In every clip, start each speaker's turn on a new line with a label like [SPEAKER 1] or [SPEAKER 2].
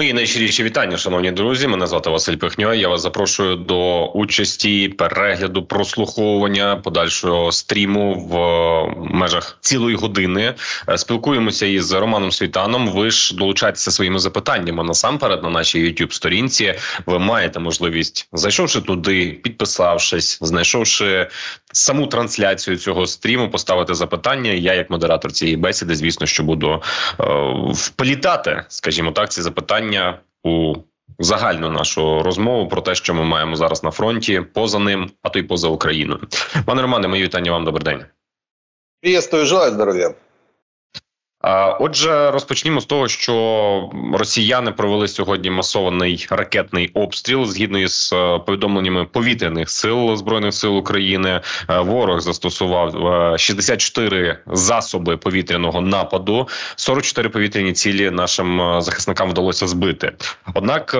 [SPEAKER 1] Мої найщиріші вітання, шановні друзі. Мене звати Василь Пихньо. Я вас запрошую до участі, перегляду, прослуховування подальшого стріму в межах цілої години. Е, спілкуємося із Романом Світаном. Ви ж долучайтеся своїми запитаннями насамперед на нашій youtube сторінці. Ви маєте можливість, зайшовши туди, підписавшись, знайшовши саму трансляцію цього стріму, поставити запитання. Я, як модератор цієї бесіди, звісно, що буду е, вплітати, скажімо так, ці запитання у загальну нашу розмову про те, що ми маємо зараз на фронті, поза ним, а то й поза Україною. Пане Романе, мої вітання вам добрий день.
[SPEAKER 2] Приєстую, желаю здоров'я.
[SPEAKER 1] Отже, розпочнімо з того, що росіяни провели сьогодні масований ракетний обстріл згідно із е, повідомленнями повітряних сил збройних сил України. Е, ворог застосував 64 е, засоби повітряного нападу. 44 повітряні цілі нашим захисникам вдалося збити. Однак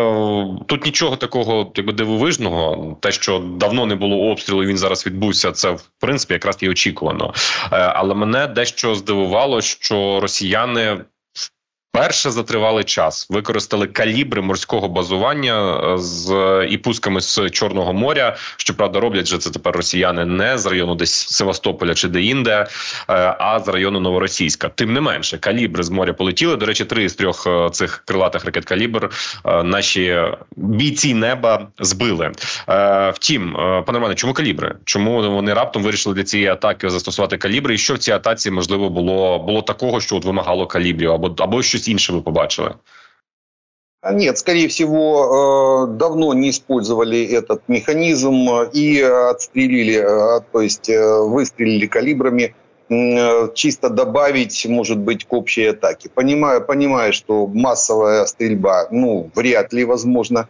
[SPEAKER 1] тут нічого такого, якби дивовижного, те, що давно не було обстрілу, він зараз відбувся. Це в принципі якраз і очікувано. Але мене дещо здивувало, що росіяни Перше за тривалий час використали калібри морського базування е, з і пусками з Чорного моря. Щоправда, роблять же це тепер росіяни не з району десь Севастополя чи де-інде, е, а з району Новоросійська. Тим не менше, калібри з моря полетіли. До речі, три з трьох е, цих крилатих ракет калібр наші бійці неба збили. Втім, пане Романе, чому калібри? Чому вони раптом вирішили для цієї атаки застосувати калібри? І що в цій атаці можливо було було такого, що от вимагало калібрів, або або щось інше ви побачили?
[SPEAKER 2] Нет, скорее всего, э, давно не использовали этот механизм и отстрелили, э, то есть э, выстрелили калибрами, чисто добавить, может быть, к общей атаке. Понимаю, понимаю, что массовая стрельба, ну, вряд ли возможно,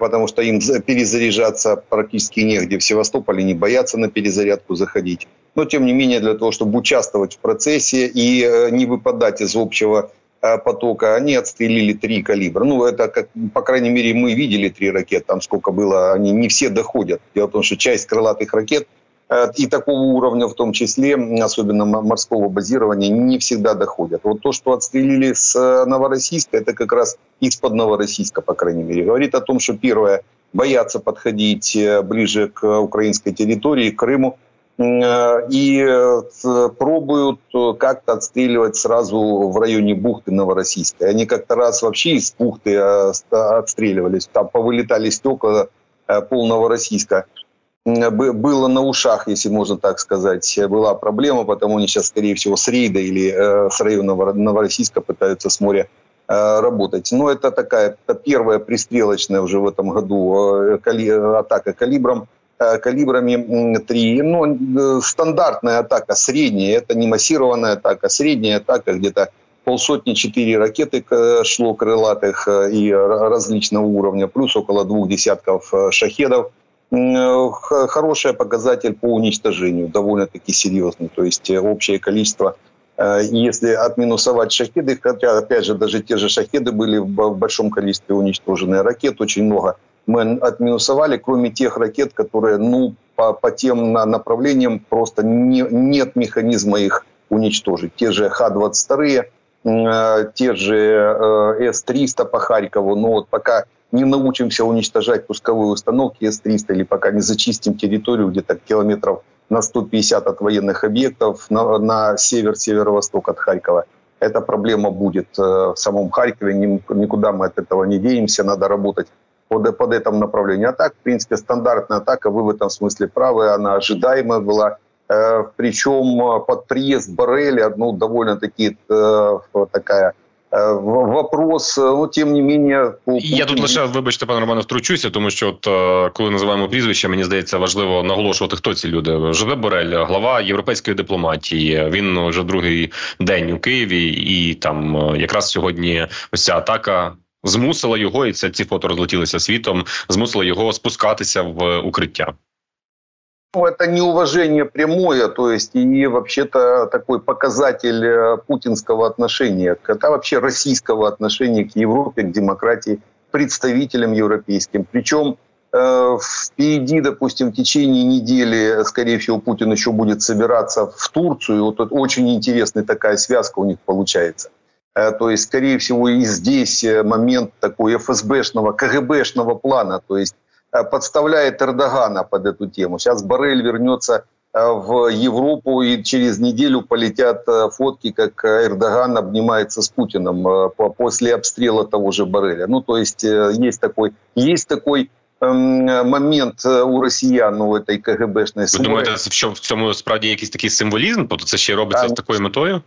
[SPEAKER 2] потому что им перезаряжаться практически негде. В Севастополе не боятся на перезарядку заходить. Но, тем не менее, для того, чтобы участвовать в процессе и не выпадать из общего Э, потока, они отстрелили три калибра. Ну, это, как, по крайней мере, мы видели три ракеты, там сколько было, они не все доходят. Дело в том, что часть крылатых ракет э, и такого уровня в том числе, особенно морского базирования, не всегда доходят. Вот то, что отстрелили с э, Новороссийска, это как раз из-под Новороссийска, по крайней мере, говорит о том, что первое, боятся подходить ближе к украинской территории, к Крыму, Э, и э, пробуют э, как-то отстреливать сразу в районе бухты Новороссийской. Они как-то раз вообще из бухты отстреливались, там повылетали стекла пол Новороссийска. Было на ушах, если можно так сказать, была проблема, потому они сейчас, скорее всего, с рейда или с района Новороссийска пытаются с моря работать. Но это такая это первая пристрелочная уже в этом году атака калибром – Э, калибрами 3. Ну, э, стандартная атака, средняя, это не массированная атака, средняя атака где-то полсотни четыре ракеты шло крылатых э, и различного уровня, плюс около двух десятков шахедов. Хороший показатель по уничтожению, довольно-таки серьезный. То есть общее количество если отминусовать шахеды, хотя, опять же, даже те же шахеды были в большом количестве уничтожены, ракет очень много – мы отминусовали, кроме тех ракет, которые, ну, по, по тем направлениям просто не, нет механизма их уничтожить. Те же Х-22, э, те же э, С-300 по Харькову, но вот пока не научимся уничтожать пусковые установки С-300 или пока не зачистим территорию где-то километров на 150 от военных объектов на, на север-северо-восток от Харькова, эта проблема будет э, в самом Харькове, никуда мы от этого не денемся, надо работать под, под этом направлению. А так, в принципе, стандартная атака, вы в этом смысле правы, она ожидаемая была. Э, причем э, под приезд Барреля, ну, довольно-таки э, такая э, Вопрос, ну тим не менее,
[SPEAKER 1] по я тут лише вибачте, пане Романе, втручуся, тому що от е, коли називаємо прізвище, мені здається важливо наголошувати, хто ці люди. Живе Борель, глава європейської дипломатії. Він вже другий день у Києві, і там е, якраз сьогодні ось ця атака змусила його, і це ці фото розлетілися світом. Змусила його спускатися в укриття.
[SPEAKER 2] Ну, это неуважение прямое, то есть и вообще-то такой показатель э, путинского отношения, это вообще российского отношения к Европе, к демократии, представителям европейским. Причем э, впереди, допустим, в течение недели, скорее всего, Путин еще будет собираться в Турцию. Вот очень интересная такая связка у них получается. То есть, скорее всего, и здесь момент такой ФСБшного, КГБшного плана. То есть подставляет Эрдогана под эту тему. Сейчас Барель вернется в Европу, и через неделю полетят фотки, как Эрдоган обнимается с Путиным после обстрела того же Барреля. Ну, то есть есть такой, есть такой момент у росіян у этой КГБшної
[SPEAKER 1] Ви думаєте, що в цьому справді якийсь такий символізм? Тобто це ще робиться з такою метою?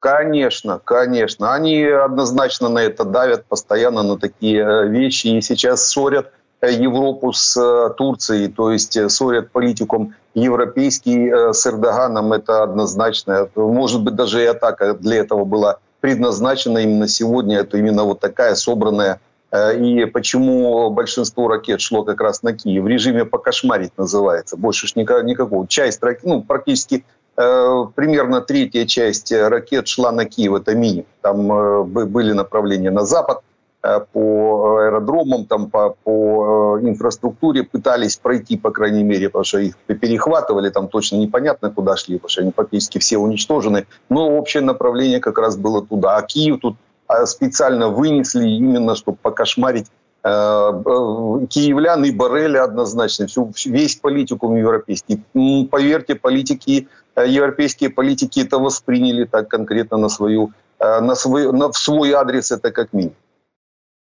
[SPEAKER 2] Конечно, конечно. Они однозначно на это давят постоянно на такие вещи и сейчас ссорят Европу с Турцией, то есть ссорят политикум европейский с Эрдоганом, это однозначно. Может быть, даже и атака для этого была предназначена именно сегодня, это именно вот такая собранная Э, и почему большинство ракет шло как раз на Киев. В режиме покошмарить называется. Больше ж никакого. Часть ракет, ну, практически э, примерно третья часть ракет шла на Киев. Это минимум. Там э, были направления на запад э, по аэродромам, там по, по э, инфраструктуре пытались пройти, по крайней мере, потому что их перехватывали, там точно непонятно, куда шли, потому что они практически все уничтожены. Но общее направление как раз было туда. А Киев тут а специально вынесли именно, чтобы покошмарить э, э, киевлян и Барреля однозначно, всю, весь политикум европейский. Поверьте, политики, э, европейские политики это восприняли так конкретно на свою, на свой, на, в свой адрес, это как минимум.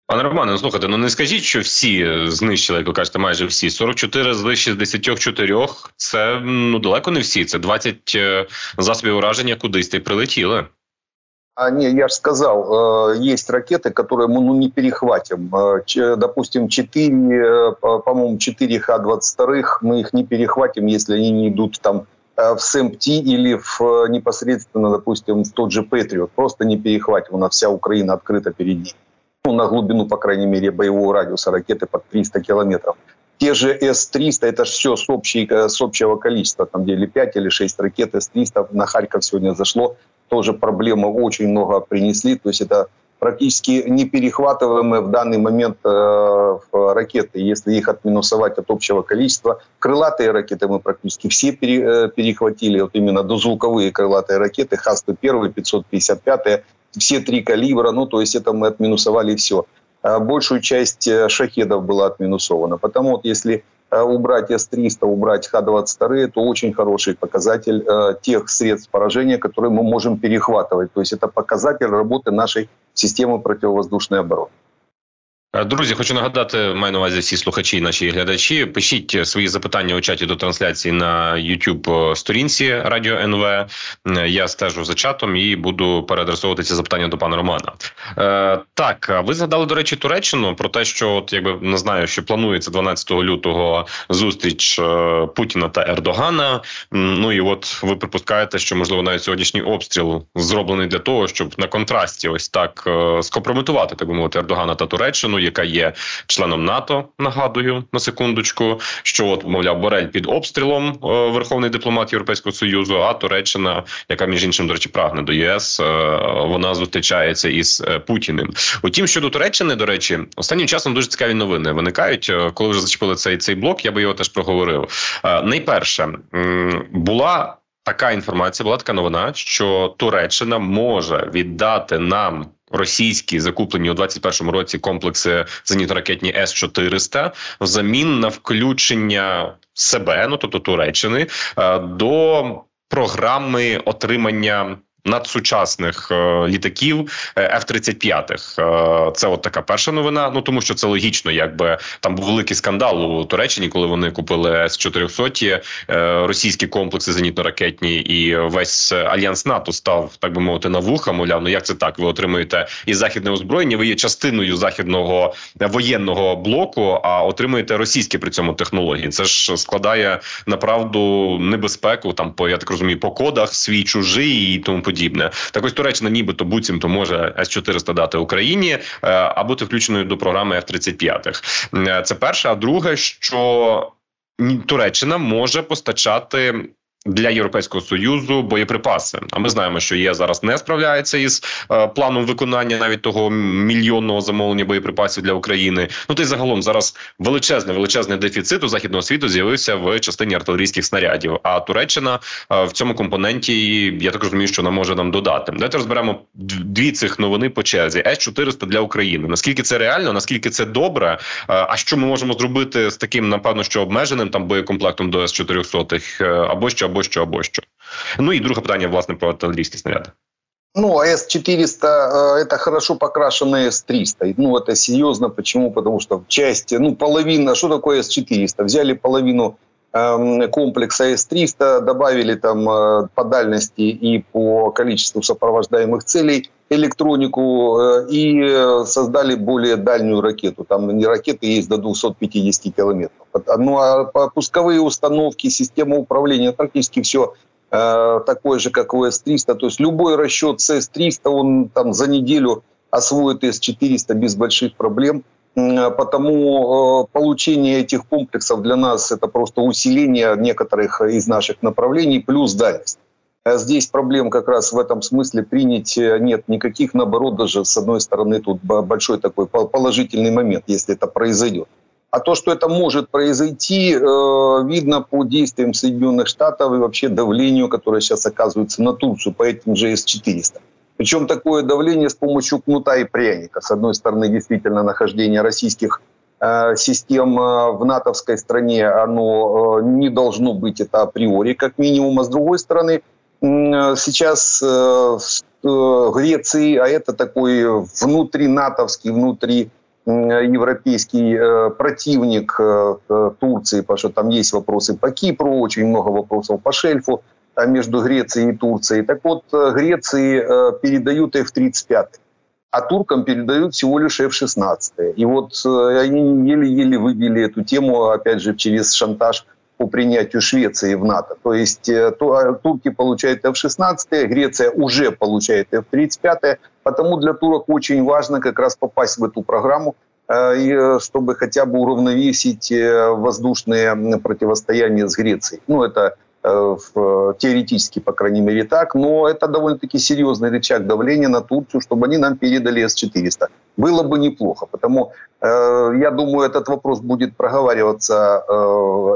[SPEAKER 1] Пане Романе, ну слухайте, ну не скажіть, що всі знищили, як ви кажете, майже всі. 44 з 64 – це ну далеко не всі. Це 20 засобів ураження кудись і прилетіли.
[SPEAKER 2] А, не, я же сказал, э, есть ракеты, которые мы ну, не перехватим. Э, допустим, 4, э, по-моему, 4 Х-22, мы их не перехватим, если они не идут там в СМТ или в, непосредственно, допустим, в тот же Патриот. Просто не перехватим. У нас вся Украина открыта перед ним. Ну, на глубину, по крайней мере, боевого радиуса ракеты под 300 километров. Те же С-300, это все с, общей, с общего количества, там где или 5 или 6 ракет С-300 на Харьков сегодня зашло тоже проблемы очень много принесли. То есть это практически неперехватываемые в данный момент э, ракеты. Если их отминусовать от общего количества, крылатые ракеты мы практически все пере, э, перехватили. Вот именно дозвуковые крылатые ракеты Х-101, 555, все три калибра. Ну, то есть это мы отминусовали все. А большую часть э, шахедов было отминусовано. Потому вот если убрать С-300, убрать Х-22, это очень хороший показатель э, тех средств поражения, которые мы можем перехватывать. То есть это показатель работы нашей системы противовоздушной обороны.
[SPEAKER 1] Е, друзі, хочу нагадати, маю на увазі всі слухачі, наші глядачі. Пишіть свої запитання у чаті до трансляції на youtube сторінці Радіо НВ. Е, я стежу за чатом і буду переадресовувати ці запитання до пана Романа. Е, Так, ви згадали до речі Туреччину про те, що от якби не знаю, що планується 12 лютого зустріч е, Путіна та Ердогана. Ну і от ви припускаєте, що можливо навіть сьогоднішній обстріл зроблений для того, щоб на контрасті ось так скомпрометувати так би мовити Ердогана та Туреччину яка є членом НАТО. Нагадую на секундочку, що от мовляв Борель під обстрілом е, верховний дипломат Європейського союзу. А Туреччина, яка між іншим до речі, прагне до ЄС, е, вона зустрічається із е, Путіним. Утім, щодо Туреччини, до речі, останнім часом дуже цікаві новини виникають. Коли вже зачепили цей цей блок, я би його теж проговорив. Найперше була. Така інформація була така новина, що Туреччина може віддати нам російські закуплені у 21-му році комплекси зенітно-ракетні С 400 взамін на включення себе, ну тобто Туреччини, е, до програми отримання надсучасних е, літаків F-35. Е, це от така перша новина. Ну тому що це логічно, якби там був великий скандал у Туреччині, коли вони купили С-400, е, російські комплекси зенітно-ракетні, і весь альянс НАТО став так би мовити на вуха. Мовляв, ну як це так? Ви отримуєте і західне озброєння. Ви є частиною західного воєнного блоку, а отримуєте російські при цьому технології. Це ж складає направду небезпеку. Там по я так розумію, по кодах свій чужий і тому подібне. Так ось Туреччина, нібито буцімто може с 400 дати Україні е, а бути включеною до програми F-35. Е, це перше. А друге, що Туреччина може постачати для європейського союзу боєприпаси. А ми знаємо, що є зараз не справляється із е, планом виконання навіть того мільйонного замовлення боєприпасів для України. Ну то й загалом зараз величезний величезний дефіцит у західного світу з'явився в частині артилерійських снарядів. А Туреччина е, в цьому компоненті я так розумію, що вона може нам додати. Давайте розберемо дві цих новини по черзі. С 400 для України. Наскільки це реально? Наскільки це добре? Е, а що ми можемо зробити з таким, напевно, що обмеженим там боєкомплектом до С 400 е, або що? або що, або що. Ну і друге питання, власне, про артилерійські снаряди.
[SPEAKER 2] Ну, а С-400 э, это хорошо покрашенный С-300. Ну, это серьезно. Почему? Потому что в части, ну, половина, что такое С-400? Взяли половину э, комплекса С-300, добавили там э, по дальности и по количеству сопровождаемых целей электронику э, и создали более дальнюю ракету. Там не ракеты есть до 250 километров. Ну, а пусковые установки, система управления, практически все Э, такой же, как у С-300. То есть любой расчет с С-300, он там за неделю освоит С-400 без больших проблем. Потому э, получение этих комплексов для нас это просто усиление некоторых из наших направлений плюс дальность. А здесь проблем как раз в этом смысле принять э, нет никаких, наоборот, даже с одной стороны тут большой такой положительный момент, если это произойдет. А то, что это может произойти, э, видно по действиям Соединенных Штатов и вообще давлению, которое сейчас оказывается на Турцию по этим же С-400. Причем такое давление с помощью кнута и пряника. С одной стороны, действительно, нахождение российских э, систем в натовской стране, оно не должно быть это априори, как минимум. А с другой стороны, сейчас в Греции, а это такой внутринатовский, внутри европейский э, противник э, Турции, потому что там есть вопросы по Кипру, очень много вопросов по шельфу между Грецией и Турцией. Так вот, э, Греции передают F-35, а туркам передают всего лишь F-16. И вот они еле-еле выбили эту тему, опять же, через шантаж по принятию Швеции в НАТО. То есть то, турки получают F-16, Греция уже получает F-35, потому для турок очень важно как раз попасть в эту программу, э, и э, чтобы хотя бы уравновесить э, воздушные противостояния с Грецией. Ну, это теоретически, по крайней мере, так, но это довольно-таки серьезный рычаг давления на Турцию, чтобы они нам передали С-400. Было бы неплохо, потому э, я думаю, этот вопрос будет проговариваться э,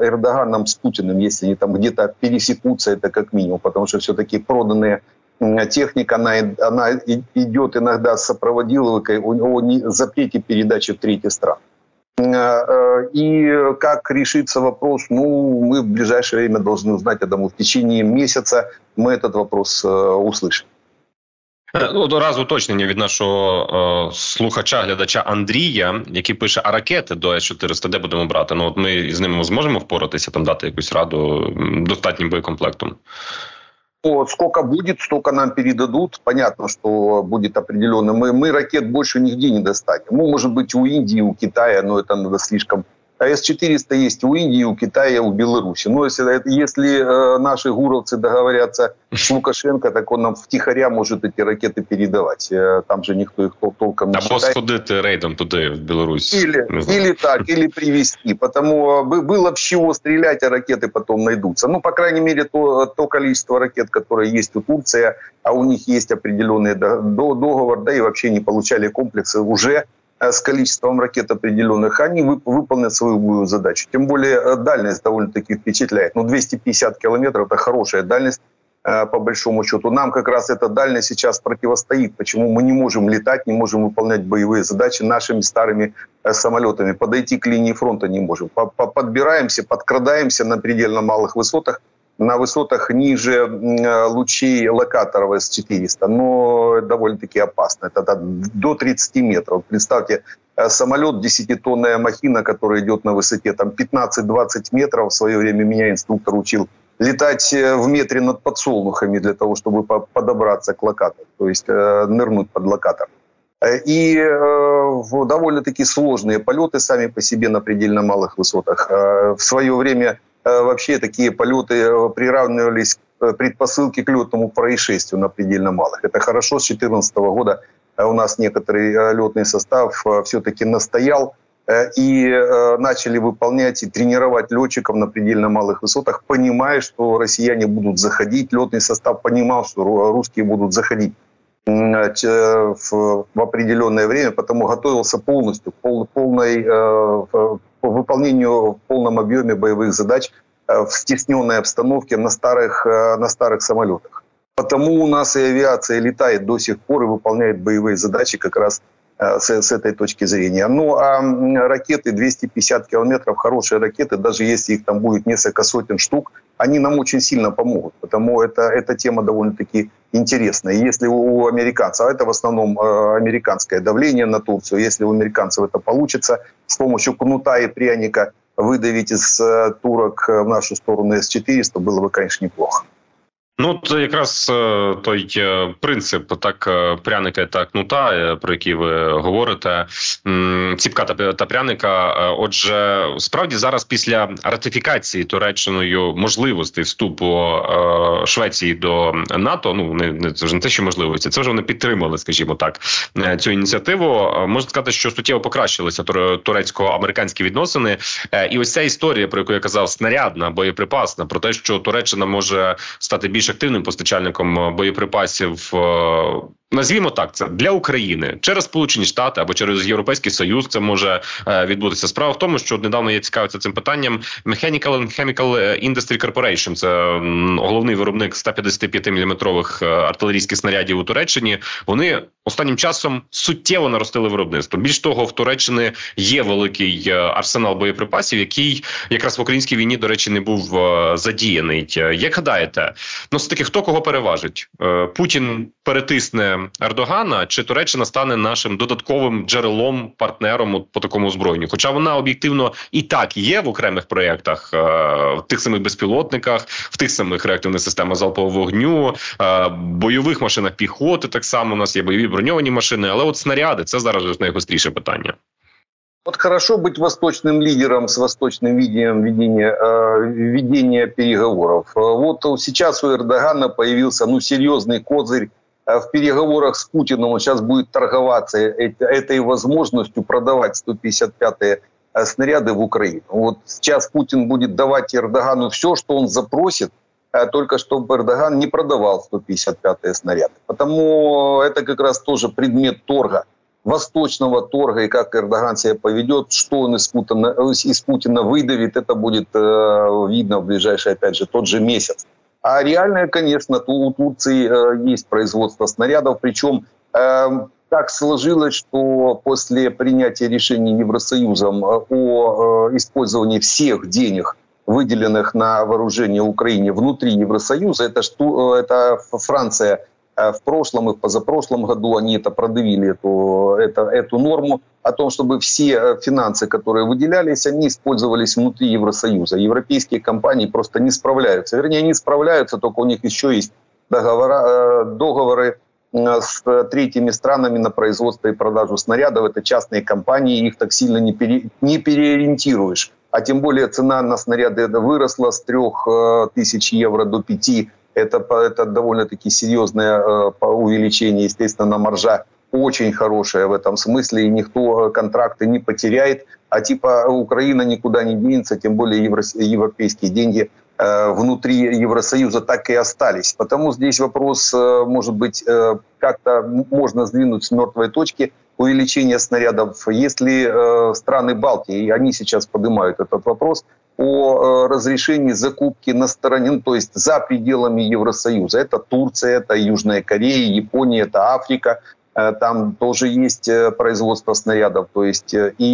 [SPEAKER 2] Эрдоганом с Путиным, если они там где-то пересекутся, это как минимум, потому что все-таки проданные техника, она, она идет иногда с сопроводиловкой о запрете передачи в третьи страны. Э, э, и как решится вопрос, ну, мы в ближайшее время должны узнать, я думаю, в течение месяца мы этот вопрос э, услышим.
[SPEAKER 1] Ну, Одразу уточнення від нашого е, слухача, глядача Андрія, який пише: а ракети до С-400 де будемо брати? Ну от ми з ними зможемо впоратися, там дати якусь раду достатнім боєкомплектом.
[SPEAKER 2] Сколько будет, столько нам передадут. Понятно, что будет определенно. Мы, мы ракет больше нигде не достанем. Ну, может быть, у Индии, у Китая, но это надо слишком а С-400 есть у Индии, у Китая, у Беларуси. Но если, если э, наши гуровцы договорятся с Лукашенко, так он нам втихаря может эти ракеты передавать. Э, там же никто их толком не
[SPEAKER 1] Або сходити рейдом туди, в Беларусь.
[SPEAKER 2] Или, или так, или привезти. Потому было в чего стрелять, а ракеты потом найдутся. Ну, по крайней мере, то, то количество ракет, которые есть у Турции, а у них есть определенный договор, да и вообще не получали комплексы уже Э, с количеством ракет определенных, они выполнят свою задачу. Тем более э, дальность довольно-таки впечатляет. Ну, 250 километров – это хорошая дальность э, по большому счету. Нам как раз эта дальность сейчас противостоит. Почему мы не можем летать, не можем выполнять боевые задачи нашими старыми самолетами. Подойти к линии фронта не можем. Подбираемся, подкрадаемся на предельно малых высотах – на высотах ниже лучей локаторов С-400, но довольно-таки опасно. Это до 30 метров. Представьте, э, самолет, 10-тонная махина, которая идет на высоте там 15-20 метров. В свое время меня инструктор учил летать э, в метре над подсолнухами для того, чтобы подобраться к локатору, то есть э, нырнуть под локатор. И э, довольно-таки сложные полеты сами по себе на предельно малых высотах. Э, в свое время Э, вообще такие полеты э, приравнивались э, предпосылке к летному происшествию на предельно малых. Это хорошо, с 2014 года у нас некоторый летный состав все-таки настоял и начали выполнять и тренировать летчиков на предельно малых высотах, понимая, что россияне будут заходить. Летный состав понимал, что русские будут заходить в определенное время, потому готовился полностью, пол, полной, по выполнению в полном объеме боевых задач в стесненной обстановке на старых, на старых самолетах. Потому у нас и авиация летает до сих пор и выполняет боевые задачи как раз э, с, с этой точки зрения. Ну а ракеты 250 километров, хорошие ракеты, даже если их там будет несколько сотен штук, они нам очень сильно помогут. Потому это, эта тема довольно-таки интересная. Если у американцев, а это в основном э, американское давление на Турцию, если у американцев это получится с помощью кнута и пряника выдавить из э, турок в нашу сторону С-400, было бы, конечно, неплохо.
[SPEAKER 1] Ну, це якраз е, той е, принцип так е, пряника та кнута, про який ви говорите, ціпка та, пряника. Отже, справді зараз після ратифікації Туреччиною можливості вступу Швеції до НАТО. Ну не, це вже не те, що можливості, це вже вони підтримали, скажімо так, цю ініціативу. Можна сказати, що суттєво покращилися турецько-американські відносини, і ось ця історія, про яку я казав, снарядна боєприпасна, про те, що Туреччина може стати більш активним постачальником боєприпасів. Е, назвімо так, це для України через Сполучені Штати або через Європейський Союз. Це може е, відбутися. Справа в тому, що недавно я цікавився цим питанням. Mechanical and Chemical Industry Corporation, це головний виробник 155 мм артилерійських снарядів у Туреччині. Вони останнім часом суттєво наростили виробництво. Більш того, в Туреччині є великий арсенал боєприпасів, який якраз в українській війні, до речі, не був задіяний. Як гадаєте, ну все таки хто кого переважить? Е, Путін перетисне Ердогана, чи Туреччина стане нашим додатковим джерелом партнером по такому озброєнню? Хоча вона об'єктивно і так є в окремих проєктах, е, в тих самих безпілотниках, в тих самих реактивних системах залпового вогню, е, бойових машинах піхоти. Так само у нас є бойові броньовані машини, але от снаряди це зараз найгостріше питання.
[SPEAKER 2] Вот хорошо быть восточным лидером с восточным видением ведения, э, ведения переговоров. Вот сейчас у Эрдогана появился ну, серьезный козырь э, в переговорах с Путиным. Он сейчас будет торговаться этой возможностью продавать 155-е э, снаряды в Украину. Вот сейчас Путин будет давать Эрдогану все, что он запросит, только чтобы Эрдоган не продавал 155-е снаряды. Потому это как раз тоже предмет торга – восточного торга и как Эрдоган себя поведет, что он из Путина, из Путина выдавит, это будет э, видно в ближайший, опять же, тот же месяц. А реальное, конечно, у Турции э, есть производство снарядов, причем э, так сложилось, что после принятия решения Евросоюзом э, о э, использовании всех денег, выделенных на вооружение Украине внутри Евросоюза, это, что, это Франция в прошлом и в позапрошлом году они это продавили, эту, это, эту норму о том, чтобы все э, финансы, которые выделялись, они использовались внутри Евросоюза. Европейские компании просто не справляются. Вернее, не справляются, только у них еще есть договора, э, договоры с третьими странами на производство и продажу снарядов. Это частные компании, их так сильно не, пере, не переориентируешь. А тем более цена на снаряды выросла с 3000 евро до 5 это, это довольно-таки серьезное э, увеличение, естественно, на маржа очень хорошая в этом смысле, и никто э, контракты не потеряет. А типа Украина никуда не денется, тем более евро, европейские деньги э, внутри Евросоюза так и остались. Потому здесь вопрос, может быть, как-то можно сдвинуть с мертвой точки увеличение снарядов. Если страны Балтии, и они сейчас поднимают этот вопрос, о э, разрешении закупки на стороне, ну, то есть за пределами Евросоюза. Это Турция, это Южная Корея, Япония, это Африка. Э, там тоже есть э, производство снарядов. То есть, и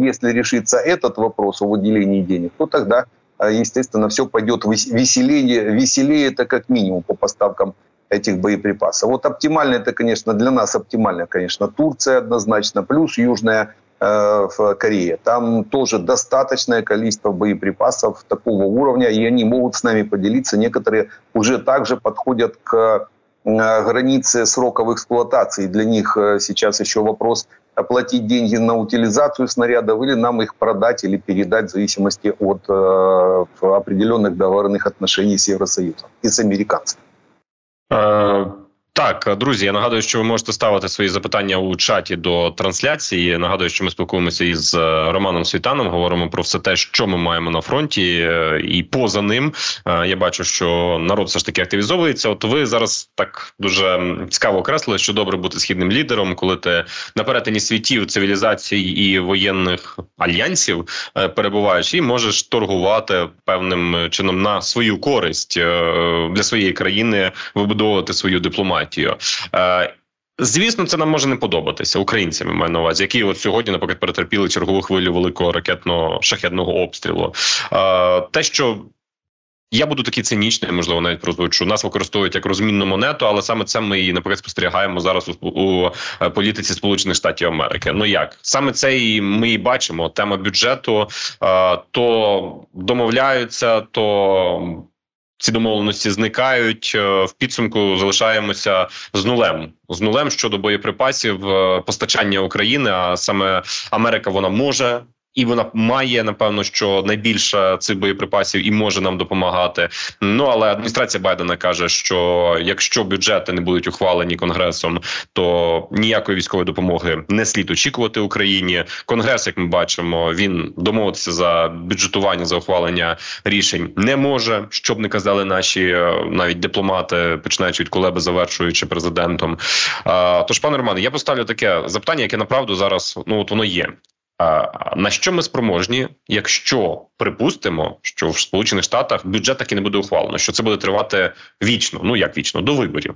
[SPEAKER 2] если решится этот вопрос о выделении денег, то тогда, естественно, все пойдет веселее. Веселее это как минимум по поставкам этих боеприпасов. Вот оптимально это, конечно, для нас оптимально, конечно, Турция однозначно, плюс Южная в Корее. Там тоже достаточное количество боеприпасов такого уровня, и они могут с нами поделиться. Некоторые уже также подходят к э, границе сроков эксплуатации. Для них э, сейчас еще вопрос оплатить деньги на утилизацию снарядов или нам их продать или передать в зависимости от э, определенных договорных отношений с Евросоюзом и с американцами.
[SPEAKER 1] Так, друзі, я нагадую, що ви можете ставити свої запитання у чаті до трансляції. Нагадую, що ми спілкуємося із е, Романом Світаном. Говоримо про все те, що ми маємо на фронті, е, і поза ним е, я бачу, що народ все ж таки активізовується. От ви зараз так дуже цікаво окреслили, що добре бути східним лідером, коли ти на перетині світів цивілізацій і воєнних альянсів перебуваєш, і можеш торгувати певним чином на свою користь для своєї країни, вибудовувати свою дипломатію дипломатію. Е, звісно, це нам може не подобатися українцям. Маю на увазі, які от сьогодні, наприклад, перетерпіли чергову хвилю великого ракетного шахетного обстрілу. Е, те, що я буду такий цинічний, можливо, навіть прозвучу. Нас використовують як розмінну монету, але саме це ми і наприклад спостерігаємо зараз у, у е, політиці Сполучених Штатів Америки. Ну як саме це і ми і бачимо. Тема бюджету то домовляються, то ці домовленості зникають е, в підсумку. Залишаємося з нулем з нулем щодо боєприпасів е, постачання України. А саме Америка вона може і вона має напевно, що найбільше цих боєприпасів і може нам допомагати. Ну але адміністрація Байдена каже, що якщо бюджети не будуть ухвалені конгресом, то ніякої військової допомоги не слід очікувати Україні. Конгрес, як ми бачимо, він домовитися за бюджетування за ухвалення рішень не може, щоб не казали наші е, навіть дипломати, починаючи від колеби, завершуючи президентом. Тож, пане Романе, я поставлю таке запитання, яке направду зараз ну от воно є. На що ми спроможні, якщо припустимо, що в Сполучених Штатах бюджет таки не буде ухвалено, що це буде тривати вічно, ну як вічно, до виборів?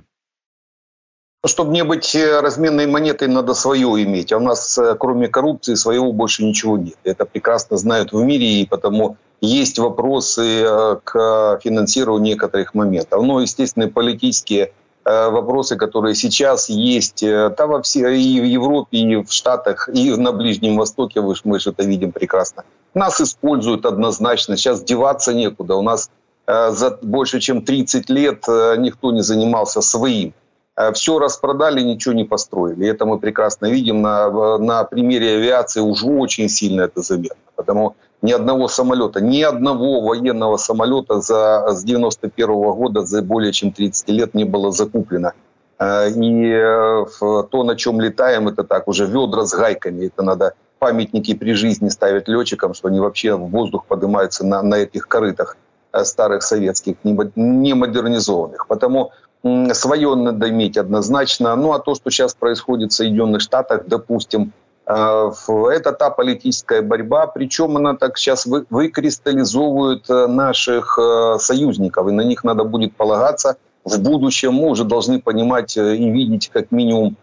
[SPEAKER 2] Чтобы не быть э, разменной монетой, надо свое иметь. А у нас, э, кроме коррупции, своего больше ничего нет. Это прекрасно знают в мире, и потому есть вопросы э, к финансированию некоторых моментов. Но, естественно, политические Э, вопросы, которые сейчас есть э, во все, и в Европе, и в Штатах, и на Ближнем Востоке, мы, мы же это видим прекрасно. Нас используют однозначно, сейчас деваться некуда. У нас э, за больше чем 30 лет э, никто не занимался своим. Э, все распродали, ничего не построили. Это мы прекрасно видим на, на примере авиации уже очень сильно это заметно. Потому ни одного самолета, ни одного военного самолета за, с 91 -го года за более чем 30 лет не было закуплено. Э, и э, то, на чем летаем, это так, уже ведра с гайками. Это надо памятники при жизни ставить летчикам, что они вообще в воздух поднимаются на, на этих корытах э, старых советских, не модернизованных. Потому свое надо иметь однозначно. Ну а то, что сейчас происходит в Соединенных Штатах, допустим, это та политическая борьба, причем она так сейчас вы, выкристаллизовывает э, наших э, союзников, и на них надо будет полагаться в будущем. Мы уже должны понимать и видеть как минимум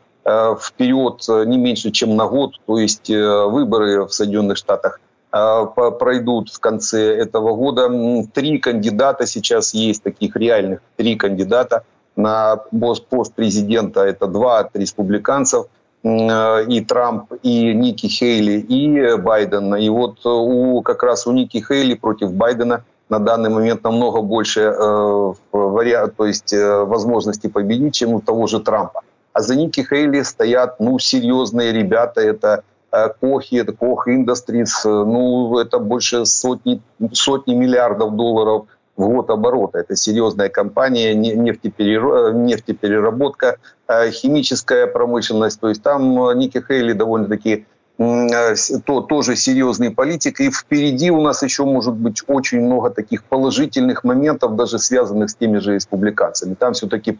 [SPEAKER 2] вперед не меньше, чем на год, то есть выборы в Соединенных Штатах пройдут в конце этого года. Три кандидата сейчас есть, таких реальных три кандидата на пост президента. Это два от республиканцев – Э, и Трамп, и Ники Хейли, и Байден. И вот у, как раз у Ники Хейли против Байдена на данный момент намного больше э, вариант, то есть э, возможности победить, чем у того же Трампа. А за Ники Хейли стоят ну, серьезные ребята. Это э, Кохи, это Кох Industries. Ну, это больше сотни, сотни миллиардов долларов – в год оборота. Это серьезная компания, нефтепереработка, э, химическая промышленность. То есть там э, Ники Хейли довольно-таки э, то, тоже серьезный политик. И впереди у нас еще может быть очень много таких положительных моментов, даже связанных с теми же республиканцами. Там все-таки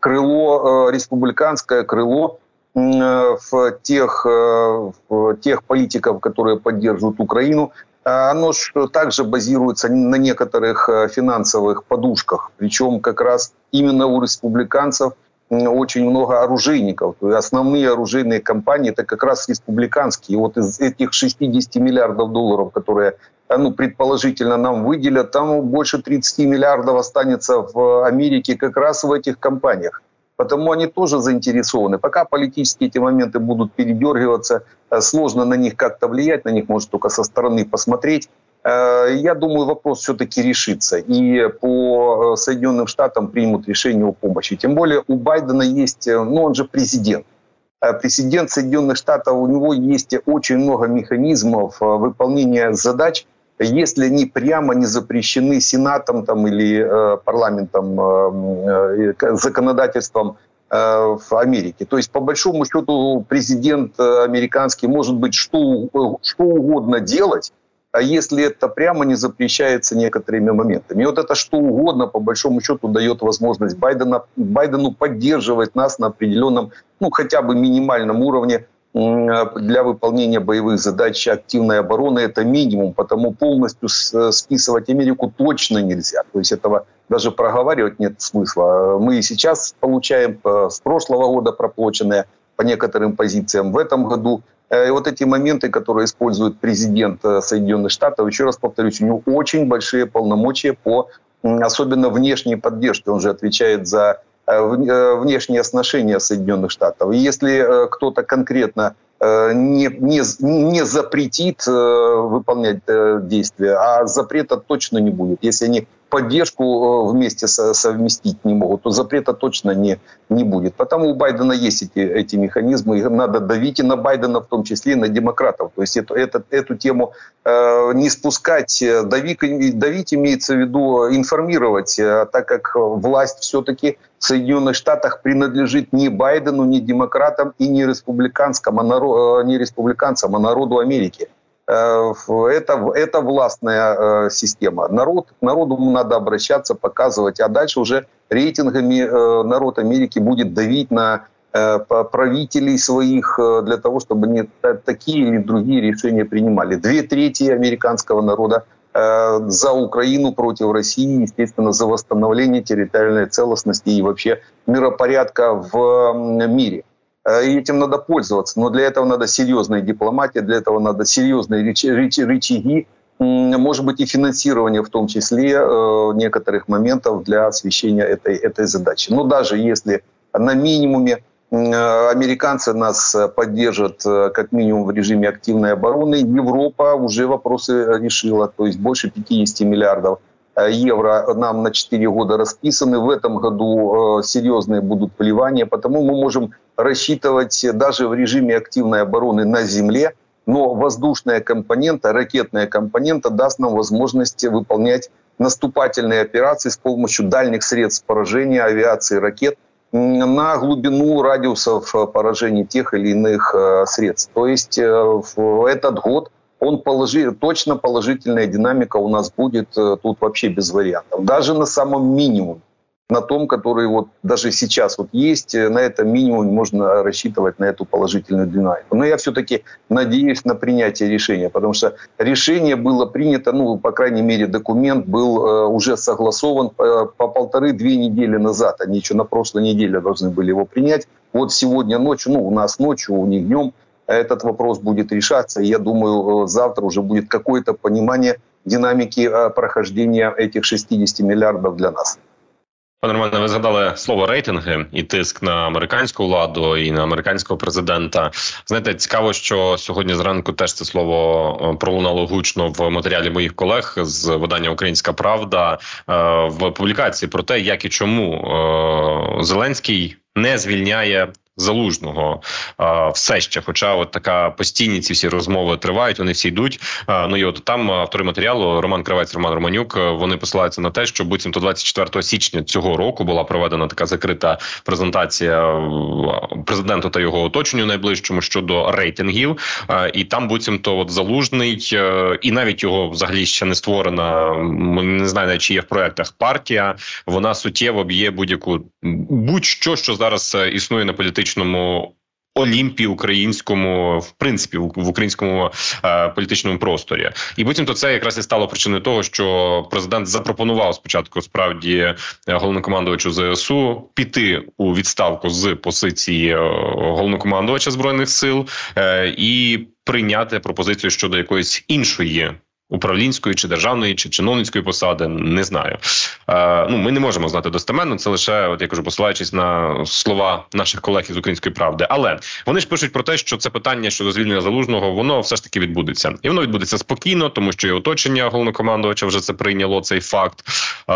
[SPEAKER 2] крыло, республиканское крыло в тех, в тех политиков, которые поддерживают Украину, а оно также базируется на некоторых э, финансовых подушках. Причем как раз именно у республиканцев очень много оружейников. Основные оружейные компании это как раз республиканские. И вот из этих 60 миллиардов долларов, которые э, ну, предположительно нам выделят, там больше 30 миллиардов останется в Америке как раз в этих компаниях. Потому они тоже заинтересованы. Пока политические эти моменты будут передергиваться, э, сложно на них как-то влиять, на них может только со стороны посмотреть. Э, я думаю, вопрос все-таки решится. И по э, Соединенным Штатам примут решение о помощи. Тем более у Байдена есть, ну он же президент. Президент Соединенных Штатов, у него есть очень много механизмов выполнения задач, если они прямо не запрещены Сенатом там, или э, парламентом, э, э, законодательством в Америке. То есть, по большому счету, президент американский может быть что, что угодно делать, а если это прямо не запрещается некоторыми моментами. И вот это что угодно, по большому счету, дает возможность Байдена, Байдену поддерживать нас на определенном, ну, хотя бы минимальном уровне для выполнения боевых задач активной обороны это минимум, потому полностью списывать Америку точно нельзя. То есть этого даже проговаривать нет смысла. Мы и сейчас получаем э, с прошлого года проплаченное по некоторым позициям в этом году. Э, и вот эти моменты, которые использует президент э, Соединенных Штатов, еще раз повторюсь, у него очень большие полномочия по особенно внешней поддержке. Он же отвечает за э, внешние отношения Соединенных Штатов. И если кто-то конкретно не, не, не запретит выполнять действия, а запрета точно не будет. Если они поддержку э, вместе совместить не могут, то запрета точно не, не будет. Потому у Байдена есть эти, эти механизмы, и надо давить и на Байдена, в том числе и на демократов. То есть эту, эту, эту тему э, не спускать, э, давить, давить имеется в виду информировать, э, так как власть все-таки в Соединенных Штатах принадлежит не Байдену, не демократам и не республиканскому, а народ, не республиканцам, а народу Америки. Э, это, это властная э, система. Народ, народу надо обращаться, показывать, а дальше уже рейтингами э, народ Америки будет давить на правителей своих для того, чтобы не такие или другие решения принимали. Две трети американского народа за Украину против России, естественно, за восстановление территориальной целостности и вообще миропорядка в мире. Э, и этим надо пользоваться. Но для этого надо серьезная дипломатия, для этого надо серьезные рычаги, может быть, и финансирование в том числе э, некоторых моментов для освещения этой, этой задачи. Но даже если на минимуме э, американцы нас поддержат как минимум в режиме активной обороны, Европа уже вопросы решила, то есть больше 50 миллиардов евро нам на 4 года расписаны. В этом году серьезные будут вливания, потому мы можем рассчитывать даже в режиме активной обороны на земле, но воздушная компонента, ракетная компонента даст нам возможность выполнять наступательные операции с помощью дальних средств поражения авиации ракет на глубину радиусов поражения тех или иных э, средств. То есть э, в этот год он положи, точно положительная динамика у нас будет э, тут вообще без вариантов. Даже на самом минимуме на том, который вот даже сейчас вот есть, э, на этом минимум можно рассчитывать на эту положительную динамику. Но я все-таки надеюсь на принятие решения, потому что решение было принято, ну, по крайней мере, документ был э, уже согласован по полторы-две недели назад. Они еще на прошлой неделе должны были его принять. Вот сегодня ночью, ну, у нас ночью, у них днем этот вопрос будет решаться. И я думаю, э, завтра уже будет какое-то понимание динамики прохождения этих 60 миллиардов для нас.
[SPEAKER 1] Пане Романе, ви згадали слово рейтинги і тиск на американську владу і на американського президента. Знаєте, цікаво, що сьогодні зранку теж це слово е, пролунало гучно в матеріалі моїх колег з видання Українська Правда е, в публікації про те, як і чому е, Зеленський не звільняє залужного все ще. Хоча, от така постійні ці всі розмови тривають, вони всі йдуть. Ну і от там автори матеріалу Роман Кравець, Роман Романюк. Вони посилаються на те, що буцімто 24 січня цього року була проведена така закрита презентація президенту та його оточенню найближчому щодо рейтингів. А, і там буцімто от залужний, е, і навіть його взагалі ще не створена. не знаю, чи є в проектах партія. Вона суттєво б'є будь-яку будь-що, що зараз е, існує на політичному політичному. Олімпі українському, в принципі, в українському е, політичному просторі, і потім то це якраз і стало причиною того, що президент запропонував спочатку справді е, головнокомандувачу ЗСУ піти у відставку з позиції е, головнокомандувача збройних сил е, і прийняти пропозицію щодо якоїсь іншої управлінської чи державної чи чиновницької посади, не знаю. Е, Ну ми не можемо знати достеменно. Це лише от я кажу, посилаючись на слова наших колег із української правди. Але вони ж пишуть про те, що це питання щодо звільнення залужного, воно все ж таки відбудеться, і воно відбудеться спокійно, тому що і оточення головнокомандувача вже це прийняло. Цей факт е,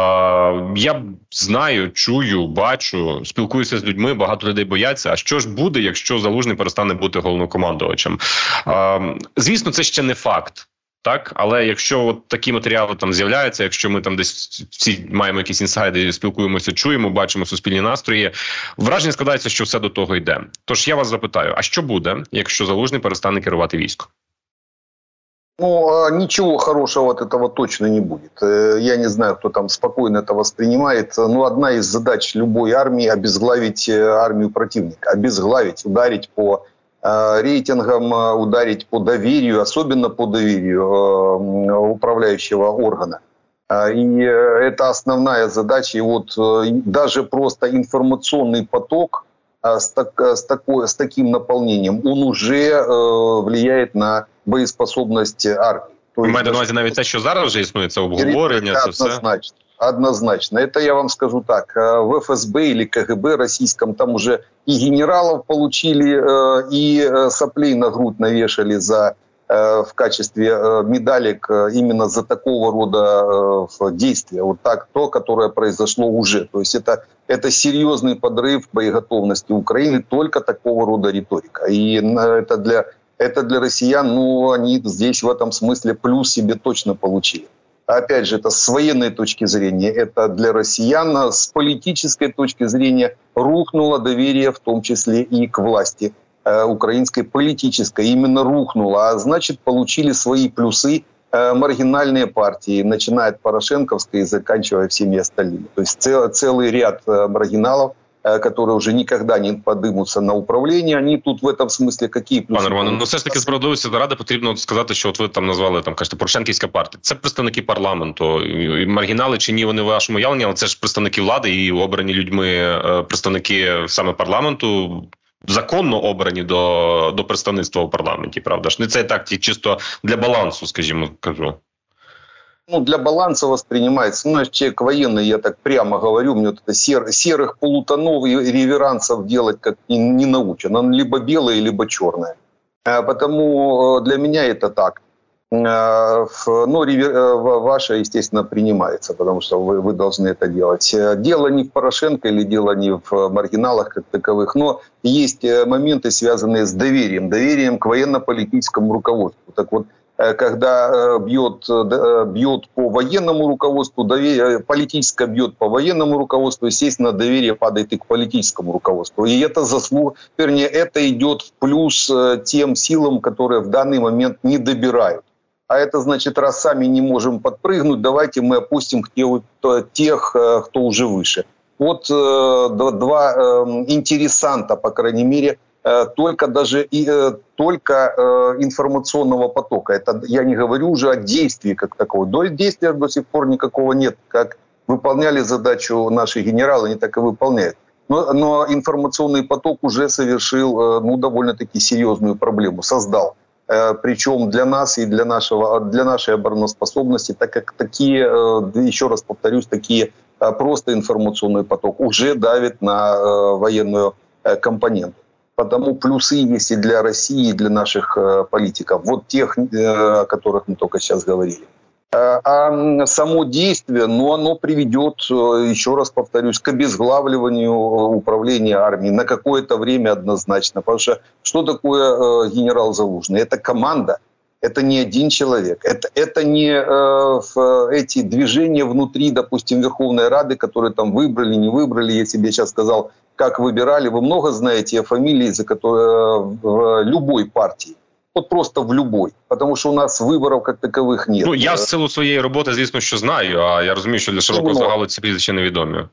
[SPEAKER 1] я знаю, чую, бачу, спілкуюся з людьми. Багато людей бояться. А що ж буде, якщо залужний перестане бути головнокомандувачем? Е, Звісно, це ще не факт. Так, але якщо от такі матеріали там з'являються, якщо ми там десь всі маємо якісь інсайди, спілкуємося, чуємо, бачимо суспільні настрої, враження складається, що все до того йде. Тож я вас запитаю: а що буде, якщо залужний перестане керувати військом?
[SPEAKER 2] Ну, ничего хорошего от этого точно не будет. Э, я не знаю, кто там спокойно это воспринимает. Но одна из задач любой армии – обезглавить э, армию противника. Обезглавить, ударить по э, рейтингам, ударить по доверию, особенно по доверию управляющего органа. И это основная задача. И вот даже просто информационный поток с, так, с, такой, с таким наполнением, он уже влияет на боєспособність армії.
[SPEAKER 1] Ви маєте на увазі навіть те, що зараз вже існує це обговорення, це все?
[SPEAKER 2] Однозначно. Однозначно. Это я вам скажу так. В ФСБ или КГБ российском там уже и генералов получили, и соплей на грудь навешали за, в качестве медалек именно за такого рода действия. Вот так, то, которое произошло уже. То есть это, это серьезный подрыв боеготовности Украины, только такого рода риторика. И это для это для россиян, ну, они здесь в этом смысле плюс себе точно получили. Опять же, это с военной точки зрения, это для россиян, с политической точки зрения рухнуло доверие, в том числе и к власти э, украинской политической. Именно рухнуло, а значит, получили свои плюсы э, маргинальные партии, начиная от Порошенковской и заканчивая всеми остальными. То есть цел, целый ряд э, маргиналов которые уже никогда не подымутся на управління. Они тут в этом смысле какие плюси?
[SPEAKER 1] Пане Романе, ну все ж таки справедливості ради потрібно сказати, що от ви там назвали там кажете Порошенківська партія. Це представники парламенту, і маргінали чи ні вони в вашому явленні, але це ж представники влади і обрані людьми е, представники саме парламенту. Законно обрані до до представництва у парламенті, правда ж не це так чисто для балансу, скажімо, кажу
[SPEAKER 2] Ну, для баланса воспринимается. Ну, человек военный, я так прямо говорю, мне вот это сер, серых полутонов и реверансов делать как не, не научен. Он либо белый, либо черный. А, потому э, для меня это так. А, но ривер, ваша, естественно, принимается, потому что вы, вы должны это делать. Дело не в Порошенко или дело не в маргиналах как таковых, но есть э, моменты, связанные с доверием, доверием к военно-политическому руководству. Так вот, Э, когда э, бьет, э, бьет по военному руководству, доверие, политическое бьет по военному руководству, естественно, доверие падает и к политическому руководству. И это заслуга, вернее, это идет в плюс тем силам, которые в данный момент не добирают. А это значит, раз сами не можем подпрыгнуть, давайте мы опустим тех, кто уже выше. Вот два интересанта, по крайней мере, Э, только даже и э, только э, информационного потока. Это я не говорю уже о действии как такового. До действия до сих пор никакого нет. Как выполняли задачу наши генералы, они так и выполняют. Но, но информационный поток уже совершил ну, довольно-таки серьезную проблему, создал. Причем для нас и для, нашего, для нашей обороноспособности, так как такие, еще раз повторюсь, такие просто информационный поток уже давит на военную компоненту. Потому плюсы есть и для России, и для наших э, политиков. Вот тех, э, о которых мы только сейчас говорили. Э, а само действие, ну, оно приведет, еще раз повторюсь, к обезглавливанию управления армией на какое-то время однозначно. Потому что что такое генерал Залужный? Это команда, это не один человек, это, это не э, эти движения внутри, допустим, Верховной Рады, которые там выбрали, не выбрали, я себе сейчас сказал, как выбирали. Вы много знаете фамилии, за которые в любой партии. От просто в любой, тому що у нас виборів як такових нет.
[SPEAKER 1] Ну я з силу своєї роботи, звісно, що знаю. А я розумію, що для широкого загалу ці прізвища невідомі.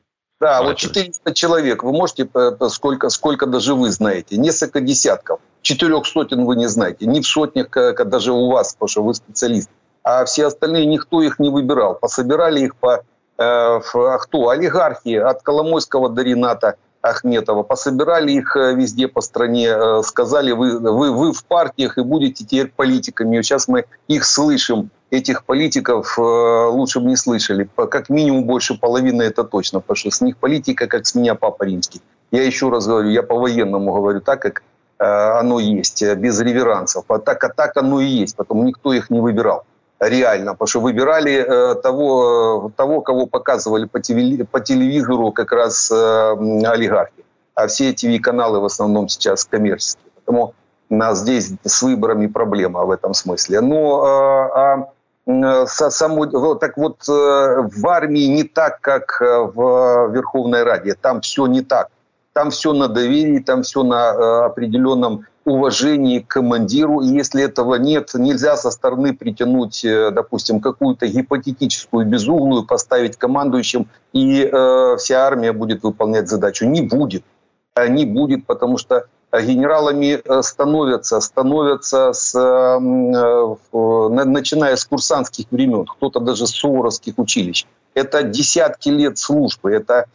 [SPEAKER 2] Да, вот 400 человек, вы можете, сколько, сколько даже вы знаете, несколько десятков, четырех сотен вы не знаете, не в сотнях, как даже у вас, потому что вы специалист, а все остальные, никто их не выбирал, пособирали их по, э, в, кто, олигархи, от Коломойского до Рената, Ахметова, пособирали их э, везде по стране, э, сказали, вы, вы, вы в партиях и будете теперь политиками. Сейчас мы их слышим, этих политиков э, лучше бы не слышали. Как минимум больше половины это точно, потому что с них политика, как с меня папа римский. Я еще раз говорю, я по-военному говорю так, как оно есть, без реверансов. А так, а так оно и есть, потому никто их не выбирал реально, потому что выбирали э, того, того, кого показывали по, телевизору, как раз э, олигархи. А все ТВ-каналы в основном сейчас коммерческие. Поэтому А здесь с выборами проблема в этом смысле. Но а, а, само, так вот в армии не так, как в Верховной Раде. Там все не так. Там все на доверии, там все на определенном уважении к командиру. И если этого нет, нельзя со стороны притянуть, э, допустим, какую-то гипотетическую безумную, поставить командующим, и э, вся армия будет выполнять задачу. Не будет. Не будет, потому что генералами э, становятся, становятся с, э, начиная с курсантских времен, кто-то даже с суворовских училищ. Это десятки лет службы, это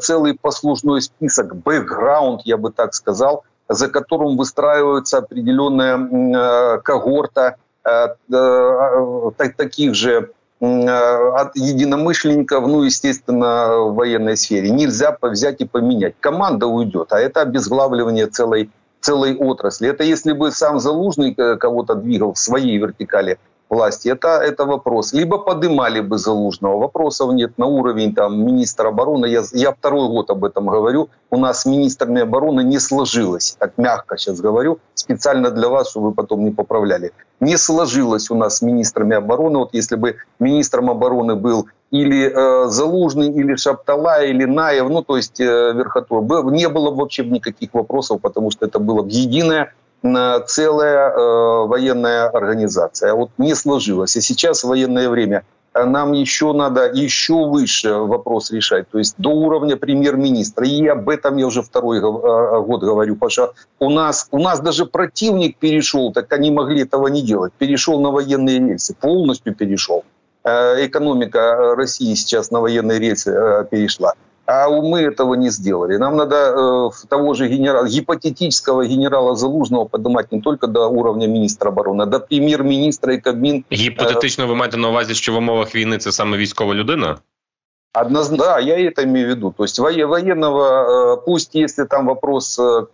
[SPEAKER 2] целый послужной список, бэкграунд, я бы так сказал, за которым выстраивается определенная э, когорта э, э, таких же от единомышленников, ну, естественно, в военной сфере. Нельзя взять и поменять. Команда уйдет, а это обезглавливание целой, целой отрасли. Это если бы сам Залужный кого-то двигал в своей вертикали власти, это, это вопрос. Либо подымали бы Залужного, вопросов нет на уровень там, министра обороны. Я, я второй год об этом говорю. У нас министрами обороны не сложилось, так мягко сейчас говорю, специально для вас, чтобы вы потом не поправляли. Не сложилось у нас с министрами обороны. Вот если бы министром обороны был или э, Залужный, или Шаптала, или Наев, ну то есть э, Верхотур, не было вообще никаких вопросов, потому что это было единое целая э, военная организация. Вот не сложилось. И сейчас военное время а нам еще надо еще выше вопрос решать, то есть до уровня премьер-министра. И об этом я уже второй э, год говорю, потому что у нас, у нас даже противник перешел, так они могли этого не делать, перешел на военные рельсы, полностью перешел. Э, экономика России сейчас на военные рельсы перешла а мы этого не сделали. Нам надо э, того же генерала, гипотетического генерала Залужного поднимать не только до уровня міністра оборони, а до прем'єр-міністра і Кабмін.
[SPEAKER 1] Гіпотетично ви маєте на увазі, що в умовах війни це саме військова людина?
[SPEAKER 2] Однозначно, да, я это имею в виду. То есть военного, э, пусть если там вопрос э,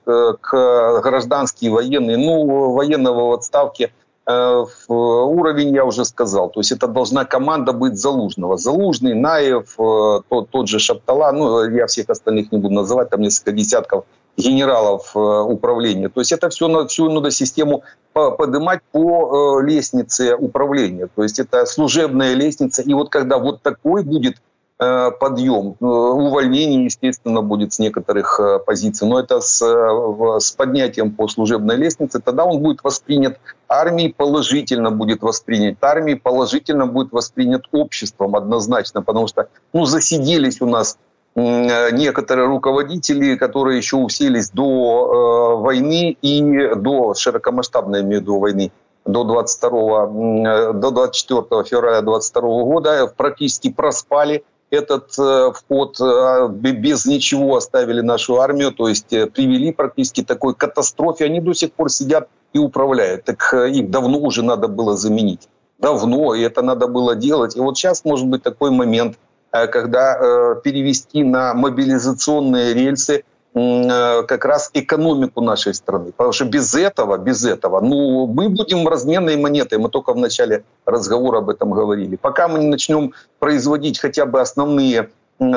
[SPEAKER 2] к гражданский военный, ну, военного в отставке – Э, уровень я уже сказал. То есть это должна команда быть Залужного. Залужный, Наев, э, тот, тот же Шаптала, ну, я всех остальных не буду называть, там несколько десятков генералов э, управления. То есть это все, всю надо систему поднимать по лестнице управления. То есть это служебная лестница. И вот когда вот такой будет Э, подъем. Э, увольнение, естественно, будет с некоторых э, позиций, но это с, с поднятием по служебной лестнице. Тогда он будет воспринят армией, положительно будет воспринят армией, положительно будет воспринят обществом однозначно, потому что ну, засиделись у нас некоторые руководители, которые еще уселись до э, войны и до широкомасштабной, имею в войны, до 22 до 24 февраля 22 года практически проспали этот э, вход э, без ничего оставили нашу армию, то есть э, привели практически такой катастрофе. Они до сих пор сидят и управляют. Так их давно уже надо было заменить. Давно, и это надо было делать. И вот сейчас может быть такой момент, когда перевести на мобилизационные рельсы – как раз экономику нашей страны. Потому что без этого, без этого, ну, мы будем разменной монетой. Мы только в начале разговора об этом говорили. Пока мы не начнем производить хотя бы основные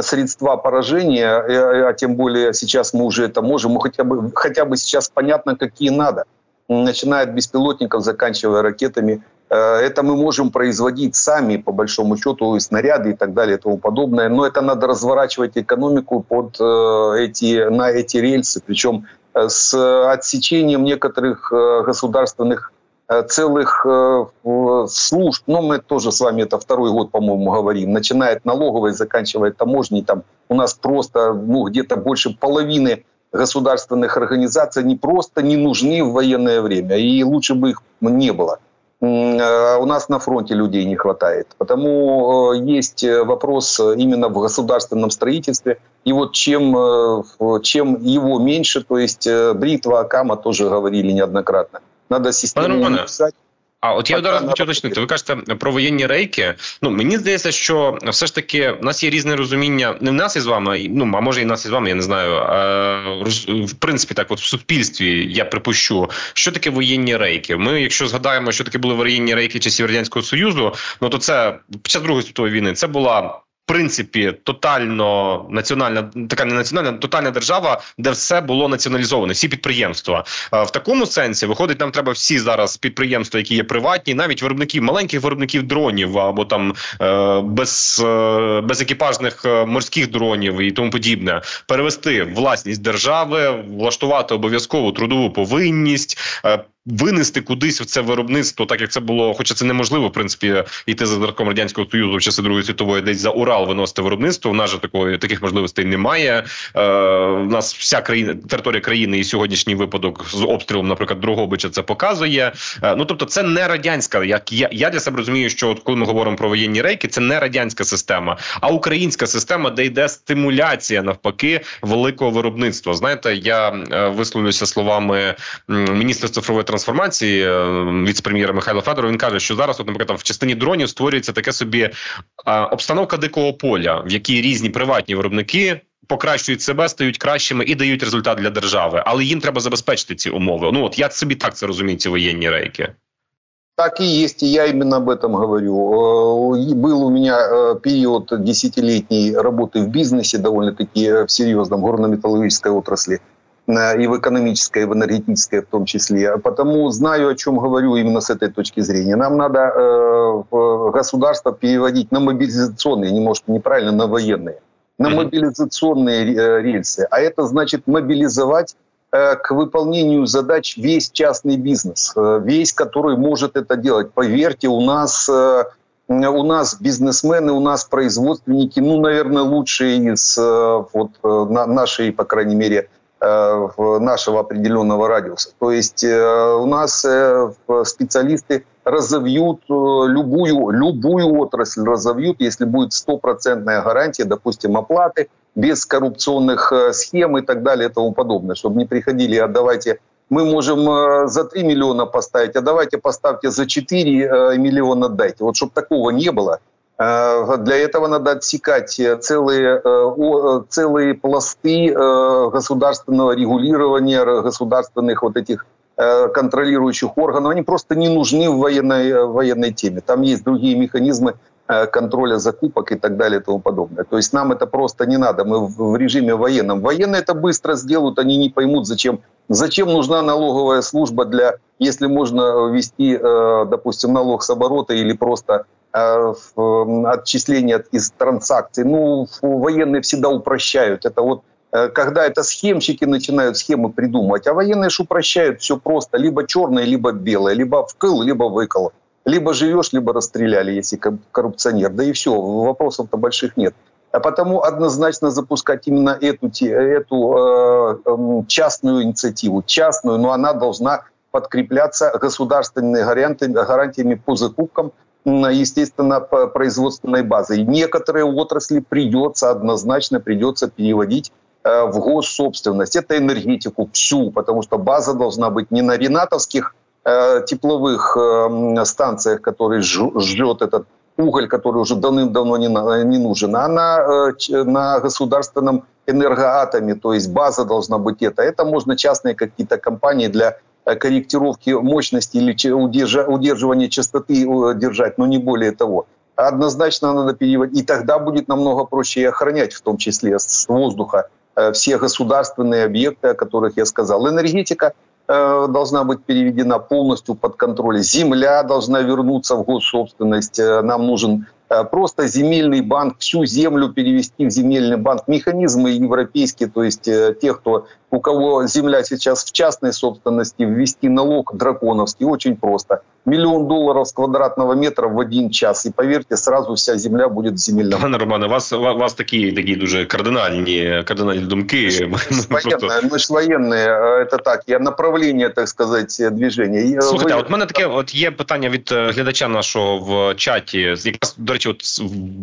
[SPEAKER 2] средства поражения, э, э, а тем более сейчас мы уже это можем, мы хотя бы, хотя бы сейчас понятно, какие надо, начиная от беспилотников, заканчивая ракетами, Э, это мы можем производить сами, по большому счету, и снаряды и так далее и тому подобное. Но это надо разворачивать экономику под э, эти, на эти рельсы, причем э, с отсечением некоторых государственных целых служб. Но мы тоже с вами это второй год, по-моему, говорим. Начиная от налоговой, заканчивая таможней. Там у нас просто ну, где-то больше половины государственных организаций не просто не нужны в военное время. И лучше бы их не было. Э, у нас на фронте людей не хватает. Потому э, есть э, вопрос именно в государственном строительстве. И вот чем, чем его меньше, то есть бритва, Акама тоже говорили неоднократно. Надо систему
[SPEAKER 1] писать. А от я одразу хочу уточнити. Ви кажете про воєнні рейки. Ну мені здається, що все ж таки в нас є різне розуміння. Не в нас із вами, ну а може і нас із вами, я не знаю. А, в принципі, так, от в суспільстві я припущу, що таке воєнні рейки. Ми, якщо згадаємо, що таке були воєнні рейки часів радянського союзу, ну то це під час другої світової війни це була принципі тотально національна, така не національна, тотальна держава, де все було націоналізоване, всі підприємства. В такому сенсі виходить, нам треба всі зараз підприємства, які є приватні, навіть виробників маленьких виробників дронів або там е, без е, безекіпажних е, морських дронів і тому подібне, перевести власність держави, влаштувати обов'язкову трудову повинність винести кудись в це виробництво, так як це було, хоча це неможливо, в принципі, йти за зразком радянського союзу в часи другої світової, десь за Урал виносити виробництво. У нас же такої таких можливостей немає. Е, У нас вся країна територія країни і сьогоднішній випадок з обстрілом, наприклад, Другобича, це показує. Е, ну тобто, це не радянська. Як я я для себе розумію, що от коли ми говоримо про воєнні рейки, це не радянська система, а українська система, де йде стимуляція навпаки великого виробництва. Знаєте, я е, висловлюся словами міністра цифрової трансформації е, віце-прем'єра Михайло Федоров, він каже, що зараз, от, наприклад, в частині дронів створюється таке собі обстановка дикого поля, в якій різні приватні виробники. Покращують себе, стають кращими і дають результат для держави, але їм треба забезпечити ці умови. Ну от я собі так це розумію, ці воєнні рейки.
[SPEAKER 2] Так и есть, и я именно об этом говорю. Э, был у меня э, период десятилетней работы в бизнесе, довольно-таки в серьезном горно-металлургической отрасли. и в экономической, и в энергетической в том числе. Потому знаю, о чем говорю именно с этой точки зрения. Нам надо э, государство переводить на мобилизационные, немножко неправильно, на военные, на мобилизационные э, рельсы. А это значит мобилизовать э, к выполнению задач весь частный бизнес, э, весь, который может это делать. Поверьте, у нас у нас бизнесмены, у нас производственники, ну, наверное, лучшие из вот, нашей, по крайней мере, Э, нашего определенного радиуса. То есть э, у нас э, специалисты разовьют любую, любую отрасль, разовьют, если будет стопроцентная гарантия, допустим, оплаты, без коррупционных схем и так далее и тому подобное, чтобы не приходили, а давайте мы можем за 3 миллиона поставить, а давайте поставьте за 4 миллиона дайте. Вот чтобы такого не было, Э, для этого надо отсекать целые, э, целые пласты э, государственного регулирования, государственных вот этих контролирующих органов. Они просто не нужны в военной, военной теме. Там есть другие механизмы контроля закупок и так далее и тому подобное. То есть нам это просто не надо. Мы в режиме военном. Военные это быстро сделают, они не поймут, зачем, зачем нужна налоговая служба для, если можно ввести, допустим, налог с оборота или просто Э, отчисления из транзакций. Ну, военные всегда упрощают. Это вот э, когда это схемщики начинают схемы придумывать, а военные же упрощают все просто. Либо черное, либо белое, либо вкл, либо выкол. Либо живешь, либо расстреляли, если коррупционер. Да и все, вопросов-то больших нет. А потому однозначно запускать именно эту, эту э, эм, частную инициативу. Частную, но она должна подкрепляться государственными гарантиями, гарантиями по закупкам, естественно, производственной базы. И некоторые отрасли придется, однозначно придется переводить э, в госсобственность. Это энергетику всю, потому что база должна быть не на ренатовских э, тепловых э, станциях, которые ждет этот уголь, который уже давным-давно не, не нужен, а на, на государственном энергоатоме, то есть база должна быть это. Это можно частные какие-то компании для корректировки мощности или удерживания частоты э, держать, но не более того. Однозначно надо переводить. И тогда будет намного проще и охранять, в том числе с воздуха, э, все государственные объекты, о которых я сказал. Энергетика должна быть переведена полностью под контроль. Земля должна вернуться в госсобственность. Нам нужен Э, просто земельный банк, всю землю перевести в земельный банк. Механизмы европейские, то есть э, тех, кто, у кого земля сейчас в частной собственности, ввести налог драконовский очень просто. Миллион долларов с квадратного метра в один час. И поверьте, сразу вся земля будет в земельном.
[SPEAKER 1] Пане Романе, у вас, у вас такі, такі дуже кардинальні, кардинальні думки.
[SPEAKER 2] Мы, мы, мы ж военные, это так, я направление, так сказать, движения.
[SPEAKER 1] Слухайте, Ви... от мене таке от є питання від глядача нашого в чаті, якраз, до речі, от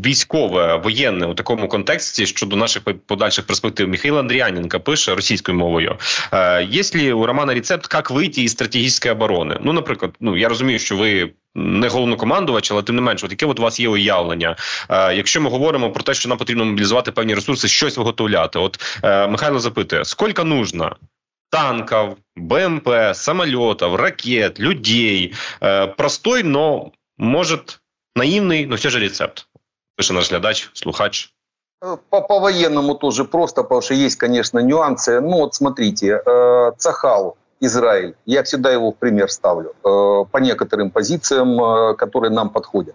[SPEAKER 1] військове воєнне у такому контексті щодо наших подальших перспектив. Михайло Андріаненко пише російською мовою. Е, Є ли у Романа рецепт, як вийти із стратегічної оборони? Ну, наприклад, ну я розумію, що ви. Не головнокомандувач, але тим не менше, от яке от у вас є уявлення. Е, Якщо ми говоримо про те, що нам потрібно мобілізувати певні ресурси, щось виготовляти. От е, Михайло запитує: скільки нужно танків, БМП, самолітів, ракет, людей? Е, простой, но може наивный, но все же рецепт. Пише наш глядач, слухач.
[SPEAKER 2] По, по военному тоже просто, потому что есть, конечно, нюансы. Ну вот смотрите, э, Цахал, Израиль, я всегда его в пример ставлю э, по некоторым позициям, э, которые нам подходят.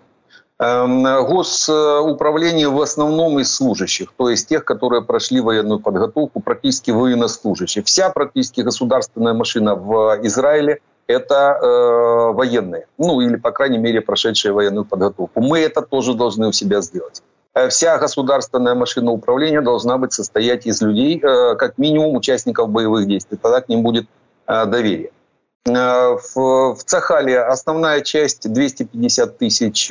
[SPEAKER 2] Эм, госуправление в основном из служащих, то есть тех, которые прошли военную подготовку, практически военнослужащие. Вся практически государственная машина в Израиле – это э, военные, ну или, по крайней мере, прошедшие военную подготовку. Мы это тоже должны у себя сделать. Э, вся государственная машина управления должна быть состоять из людей, э, как минимум участников боевых действий. Тогда к ним будет э, доверие. В, Цахале основная часть 250 тысяч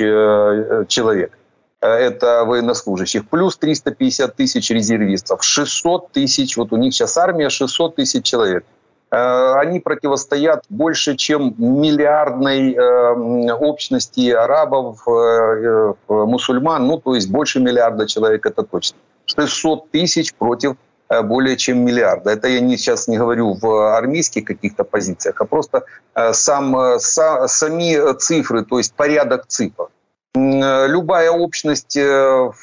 [SPEAKER 2] человек. Это военнослужащих. Плюс 350 тысяч резервистов. 600 тысяч, вот у них сейчас армия 600 тысяч человек. Они противостоят больше, чем миллиардной общности арабов, мусульман, ну то есть больше миллиарда человек, это точно. 600 тысяч против Э, более чем миллиарда. Это я не, сейчас не говорю в армейских каких-то позициях, а просто э, сам, э, са, сами цифры, то есть порядок цифр. Любая общность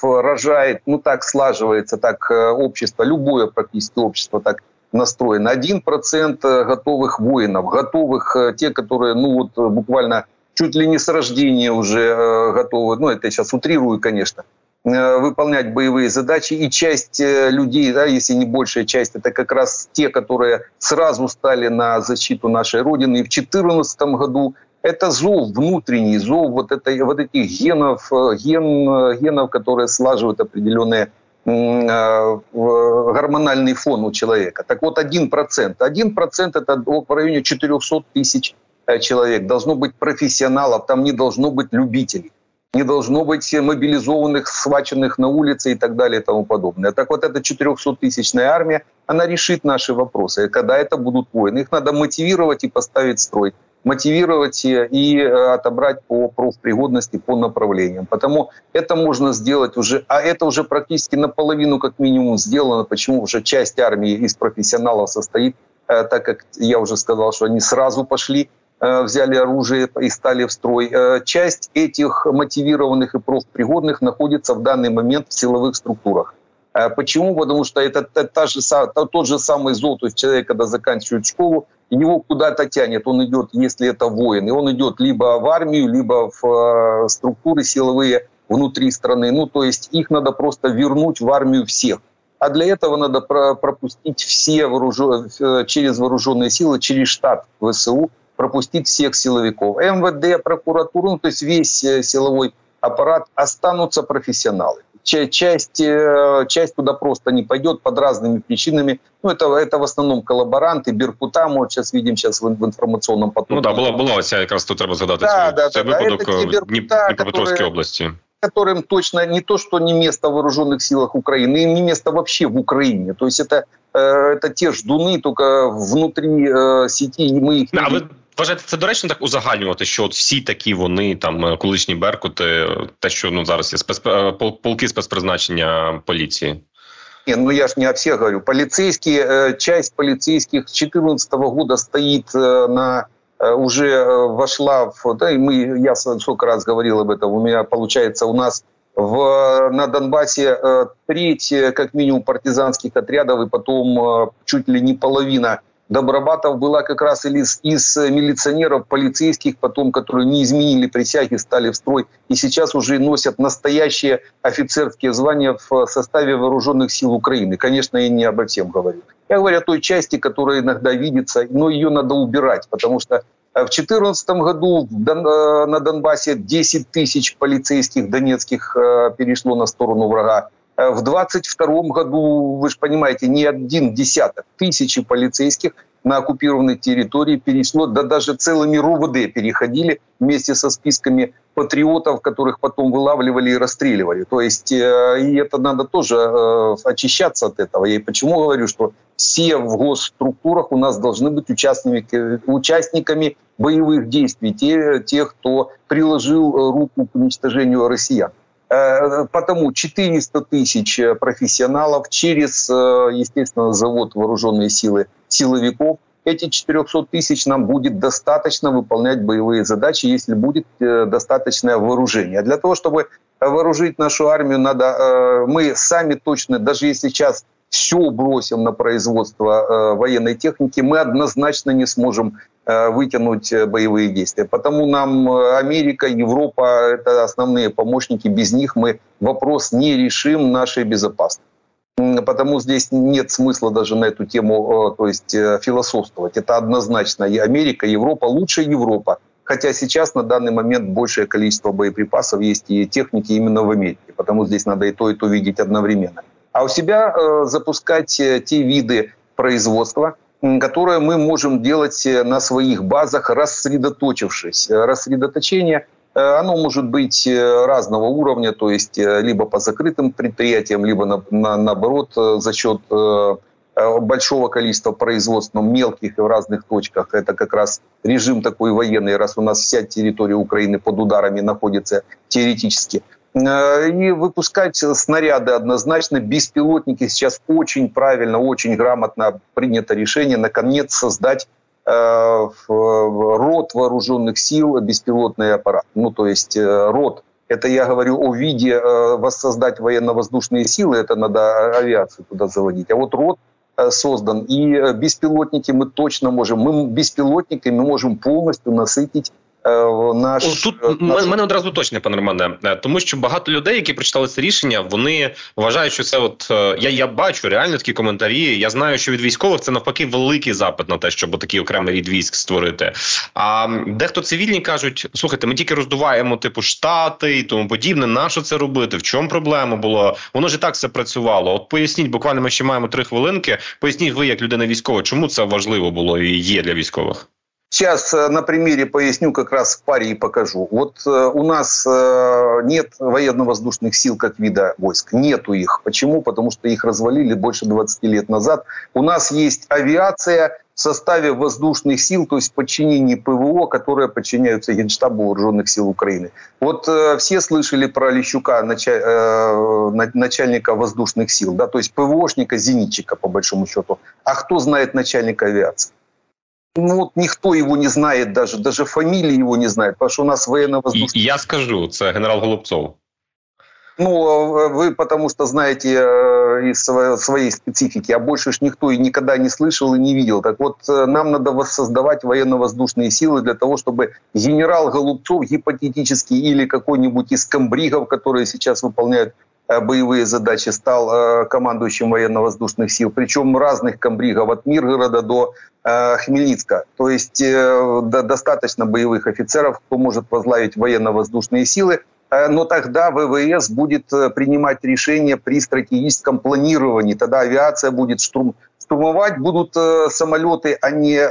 [SPEAKER 2] рожает, ну так слаживается, так общество, любое практически общество так настроено. Один процент готовых воинов, готовых те, которые, ну вот буквально чуть ли не с рождения уже готовы, ну это я сейчас утрирую, конечно, Э, выполнять боевые задачи. И часть э, людей, да, если не большая часть, это как раз те, которые сразу стали на защиту нашей Родины. И в 2014 году это зов внутренний, зов вот, это, вот этих генов, э, ген, генов, которые слаживают определенные гормональный фон у человека. Так вот, 1%. 1% это в районе 400 тысяч человек. Должно быть профессионалов, там не должно быть любителей не должно быть мобилизованных, схваченных на улице и так далее и тому подобное. Так вот, эта 400-тысячная армия, она решит наши вопросы. Когда это будут войны, их надо мотивировать и поставить строй. Мотивировать и э, отобрать по профпригодности, по направлениям. Потому это можно сделать уже, а это уже практически наполовину как минимум сделано. Почему уже часть армии из профессионалов состоит, э, так как я уже сказал, что они сразу пошли Э, взяли оружие и стали в строй. Часть этих мотивированных и профпригодных находится в данный момент в силовых структурах. Э, почему? Потому что это та же, тот же самый зол, то есть человек, когда заканчивает школу, его куда-то тянет, он идет, если это воин, и он идет либо в армию, либо в структуры силовые внутри страны. Ну, то есть их надо просто вернуть в армию всех. А для этого надо пропустить все вооружен... через вооруженные силы, через штат ВСУ, пропустить всех силовиков. МВД, прокуратуру, ну, то есть весь э, силовой аппарат, останутся профессионалы Часть, э, часть туда просто не пойдет под разными причинами. Ну, это, это в основном коллаборанты, Беркута, мы вот сейчас видим сейчас в, в інформаційному потоку.
[SPEAKER 1] Ну, да, була, була ось якраз тут треба згадати да, цей, да, цей да, випадок в Дніпропетровській області.
[SPEAKER 2] которым точно не то, что не место в вооруженных силах Украины, им не место вообще в Украине. То есть это, э, это те ждуны, только внутри сети, и мы их...
[SPEAKER 1] А вы Вважаєте, це доречно так узагальнювати, що от всі такі вони там е, колишні беркути, те, що ну зараз є спец... Е, полки спецпризначення поліції.
[SPEAKER 2] Не, ну я ж не о всех говорю. Полицейские, э, часть полицейских с 2014 года стоит э, на э, уже вошла в, да, и мы, я сколько раз говорил об этом, у меня получается у нас в, на Донбассе треть, как минимум, партизанских отрядов, и потом чуть ли не половина Добробатов была как раз из, из милиционеров, полицейских, потом, которые не изменили присяги, стали в строй, и сейчас уже носят настоящие офицерские звания в составе вооруженных сил Украины. Конечно, я не обо всем говорю. Я говорю о той части, которая иногда видится, но ее надо убирать, потому что в 2014 году э, на Донбассе 10 тысяч полицейских донецких э, перешло на сторону врага. Э, в 22 году, вы же понимаете, не один десяток, тысячи полицейских на оккупированной территории перешло, да даже целыми РУВД переходили вместе со списками патриотов, которых потом вылавливали и расстреливали. То есть, э, и это надо тоже э, очищаться от этого. Я почему говорю, что все в госструктурах у нас должны быть участниками, участниками боевых действий, те, те, кто приложил руку к уничтожению россиян. Э, потому 400 тысяч э, профессионалов через, э, естественно, завод вооруженные силы силовиков. эти 400 тысяч нам будет достаточно выполнять боевые задачи, если будет достаточное вооружение. Для того, чтобы вооружить нашу армию, надо, мы сами точно, даже если сейчас все бросим на производство э, военной техники, мы однозначно не сможем вытянуть боевые действия. Потому нам Америка, Европа – это основные помощники. Без них мы вопрос не решим нашей безопасности потому здесь нет смысла даже на эту тему то есть, э, философствовать. Это однозначно и Америка, Европа, лучше Европа. Хотя сейчас на данный момент большее количество боеприпасов есть и техники именно в Америке, потому здесь надо и то, и то видеть одновременно. А у себя э, запускать э, те виды производства, которые мы можем делать э, на своих базах, рассредоточившись. Рассредоточение – оно может быть разного уровня, то есть либо по закрытым предприятиям, либо на, на, наоборот за счет большого количества производств, но мелких и в разных точках. Это как раз режим такой военный, раз у нас вся территория Украины под ударами находится теоретически. И выпускать снаряды однозначно. Беспилотники сейчас очень правильно, очень грамотно принято решение наконец создать Э, род вооруженных сил беспилотный аппарат. Ну, то есть э, род. Это я говорю о виде э, воссоздать военно-воздушные силы, это надо авиацию туда заводить. А вот род создан. И беспилотники мы точно можем, мы беспилотниками можем полностью насытить
[SPEAKER 1] наш тут наш... мене одразу точне, пане Романе, е, тому що багато людей, які прочитали це рішення, вони вважають, що це от е, я я бачу реально такі коментарі. Я знаю, що від військових це навпаки великий запит на те, щоб такий окремий рід військ створити. А дехто цивільні кажуть: слухайте, ми тільки роздуваємо типу штати і тому подібне. На що це робити? В чому проблема було? Воно ж і так все працювало. От поясніть, буквально ми ще маємо три хвилинки. Поясніть ви, як людина військова, чому це важливо було і є для військових.
[SPEAKER 2] Сейчас э, на примере поясню, как раз в паре и покажу. Вот э, у нас э, нет военно-воздушных сил как вида войск. Нету их. Почему? Потому что их развалили больше 20 лет назад. У нас есть авиация в составе воздушных сил, то есть подчинении ПВО, которые подчиняются Генштабу Вооруженных сил Украины. Вот все слышали про Лещука, начальника воздушных сил, да, то есть ПВОшника, зенитчика, по большому счету. А кто знает начальника авиации? Ну вот никто его не знает даже, даже фамилии его не знает, потому что у нас военно-воздушные...
[SPEAKER 1] Я скажу, это генерал Голубцов.
[SPEAKER 2] Ну, вы потому что знаете э, из своей специфики, а больше ж никто и никогда не слышал и не видел. Так вот, э, нам надо воссоздавать военно-воздушные силы для того, чтобы генерал Голубцов гипотетически или какой-нибудь из комбригов, которые сейчас выполняют боевые задачи, стал э, командующим военно-воздушных сил, причем разных комбригов от Миргорода до э, Хмельницка. То есть достаточно боевых офицеров, кто может возглавить военно-воздушные силы. Но тогда ВВС будет принимать решения при стратегическом планировании. Тогда авиация будет штурм, штурмовать, будут самолеты, а не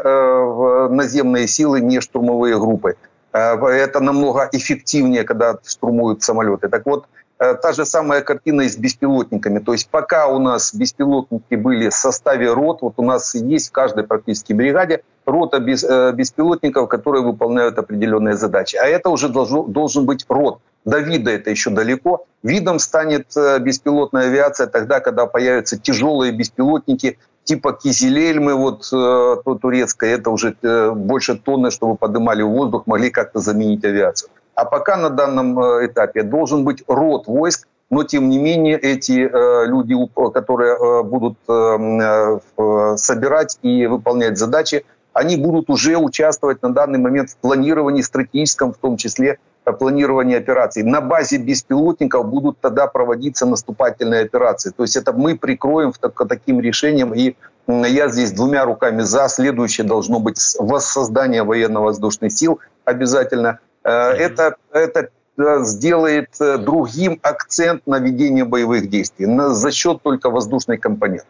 [SPEAKER 2] наземные силы, не штурмовые группы. Это намного эффективнее, когда штурмуют самолеты. Так вот, Э, та же самая картина и с беспилотниками. То есть пока у нас беспилотники были в составе рот, вот у нас есть в каждой практически бригаде рота без, э, беспилотников, которые выполняют определенные задачи. А это уже должно, должен быть рот. До вида это еще далеко. Видом станет э, беспилотная авиация тогда, когда появятся тяжелые беспилотники типа Кизилельмы, вот то турецкое, это уже больше тонны, чтобы поднимали в воздух, могли как-то заменить авиацию. А пока на данном э, этапе должен быть род войск, но тем не менее эти э, люди, которые э, будут э, э, собирать и выполнять задачи, они будут уже участвовать на данный момент в планировании стратегическом, в том числе э, планировании операций. На базе беспилотников будут тогда проводиться наступательные операции. То есть это мы прикроем так, таким решением, и я здесь двумя руками за. Следующее должно быть воссоздание военно-воздушных сил обязательно. Э, это, это э, сделает э, другим акцент на ведение боевых действий на, за счет только воздушной компоненты.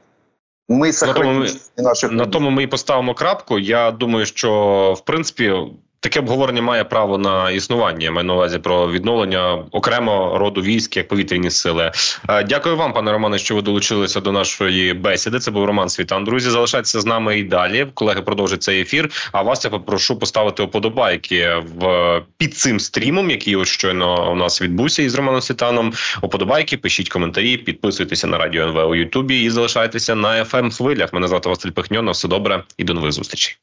[SPEAKER 1] Ми на тому ми, наших на тому ми і поставимо крапку. Я думаю, що в принципі таке обговорення має право на існування. Я маю на увазі про відновлення окремо роду військ як повітряні сили. Е, дякую вам, пане Романе, що ви долучилися до нашої бесіди. Це був Роман Світан. Друзі, залишайтеся з нами і далі. Колеги продовжать цей ефір. А вас я попрошу поставити оподобайки в під цим стрімом, який ось щойно у нас відбувся із Романом Світаном. Оподобайки, пишіть коментарі, підписуйтеся на радіо НВ у Ютубі і залишайтеся на fm хвилях. Мене звати Василь. На все добре і до нових зустрічей.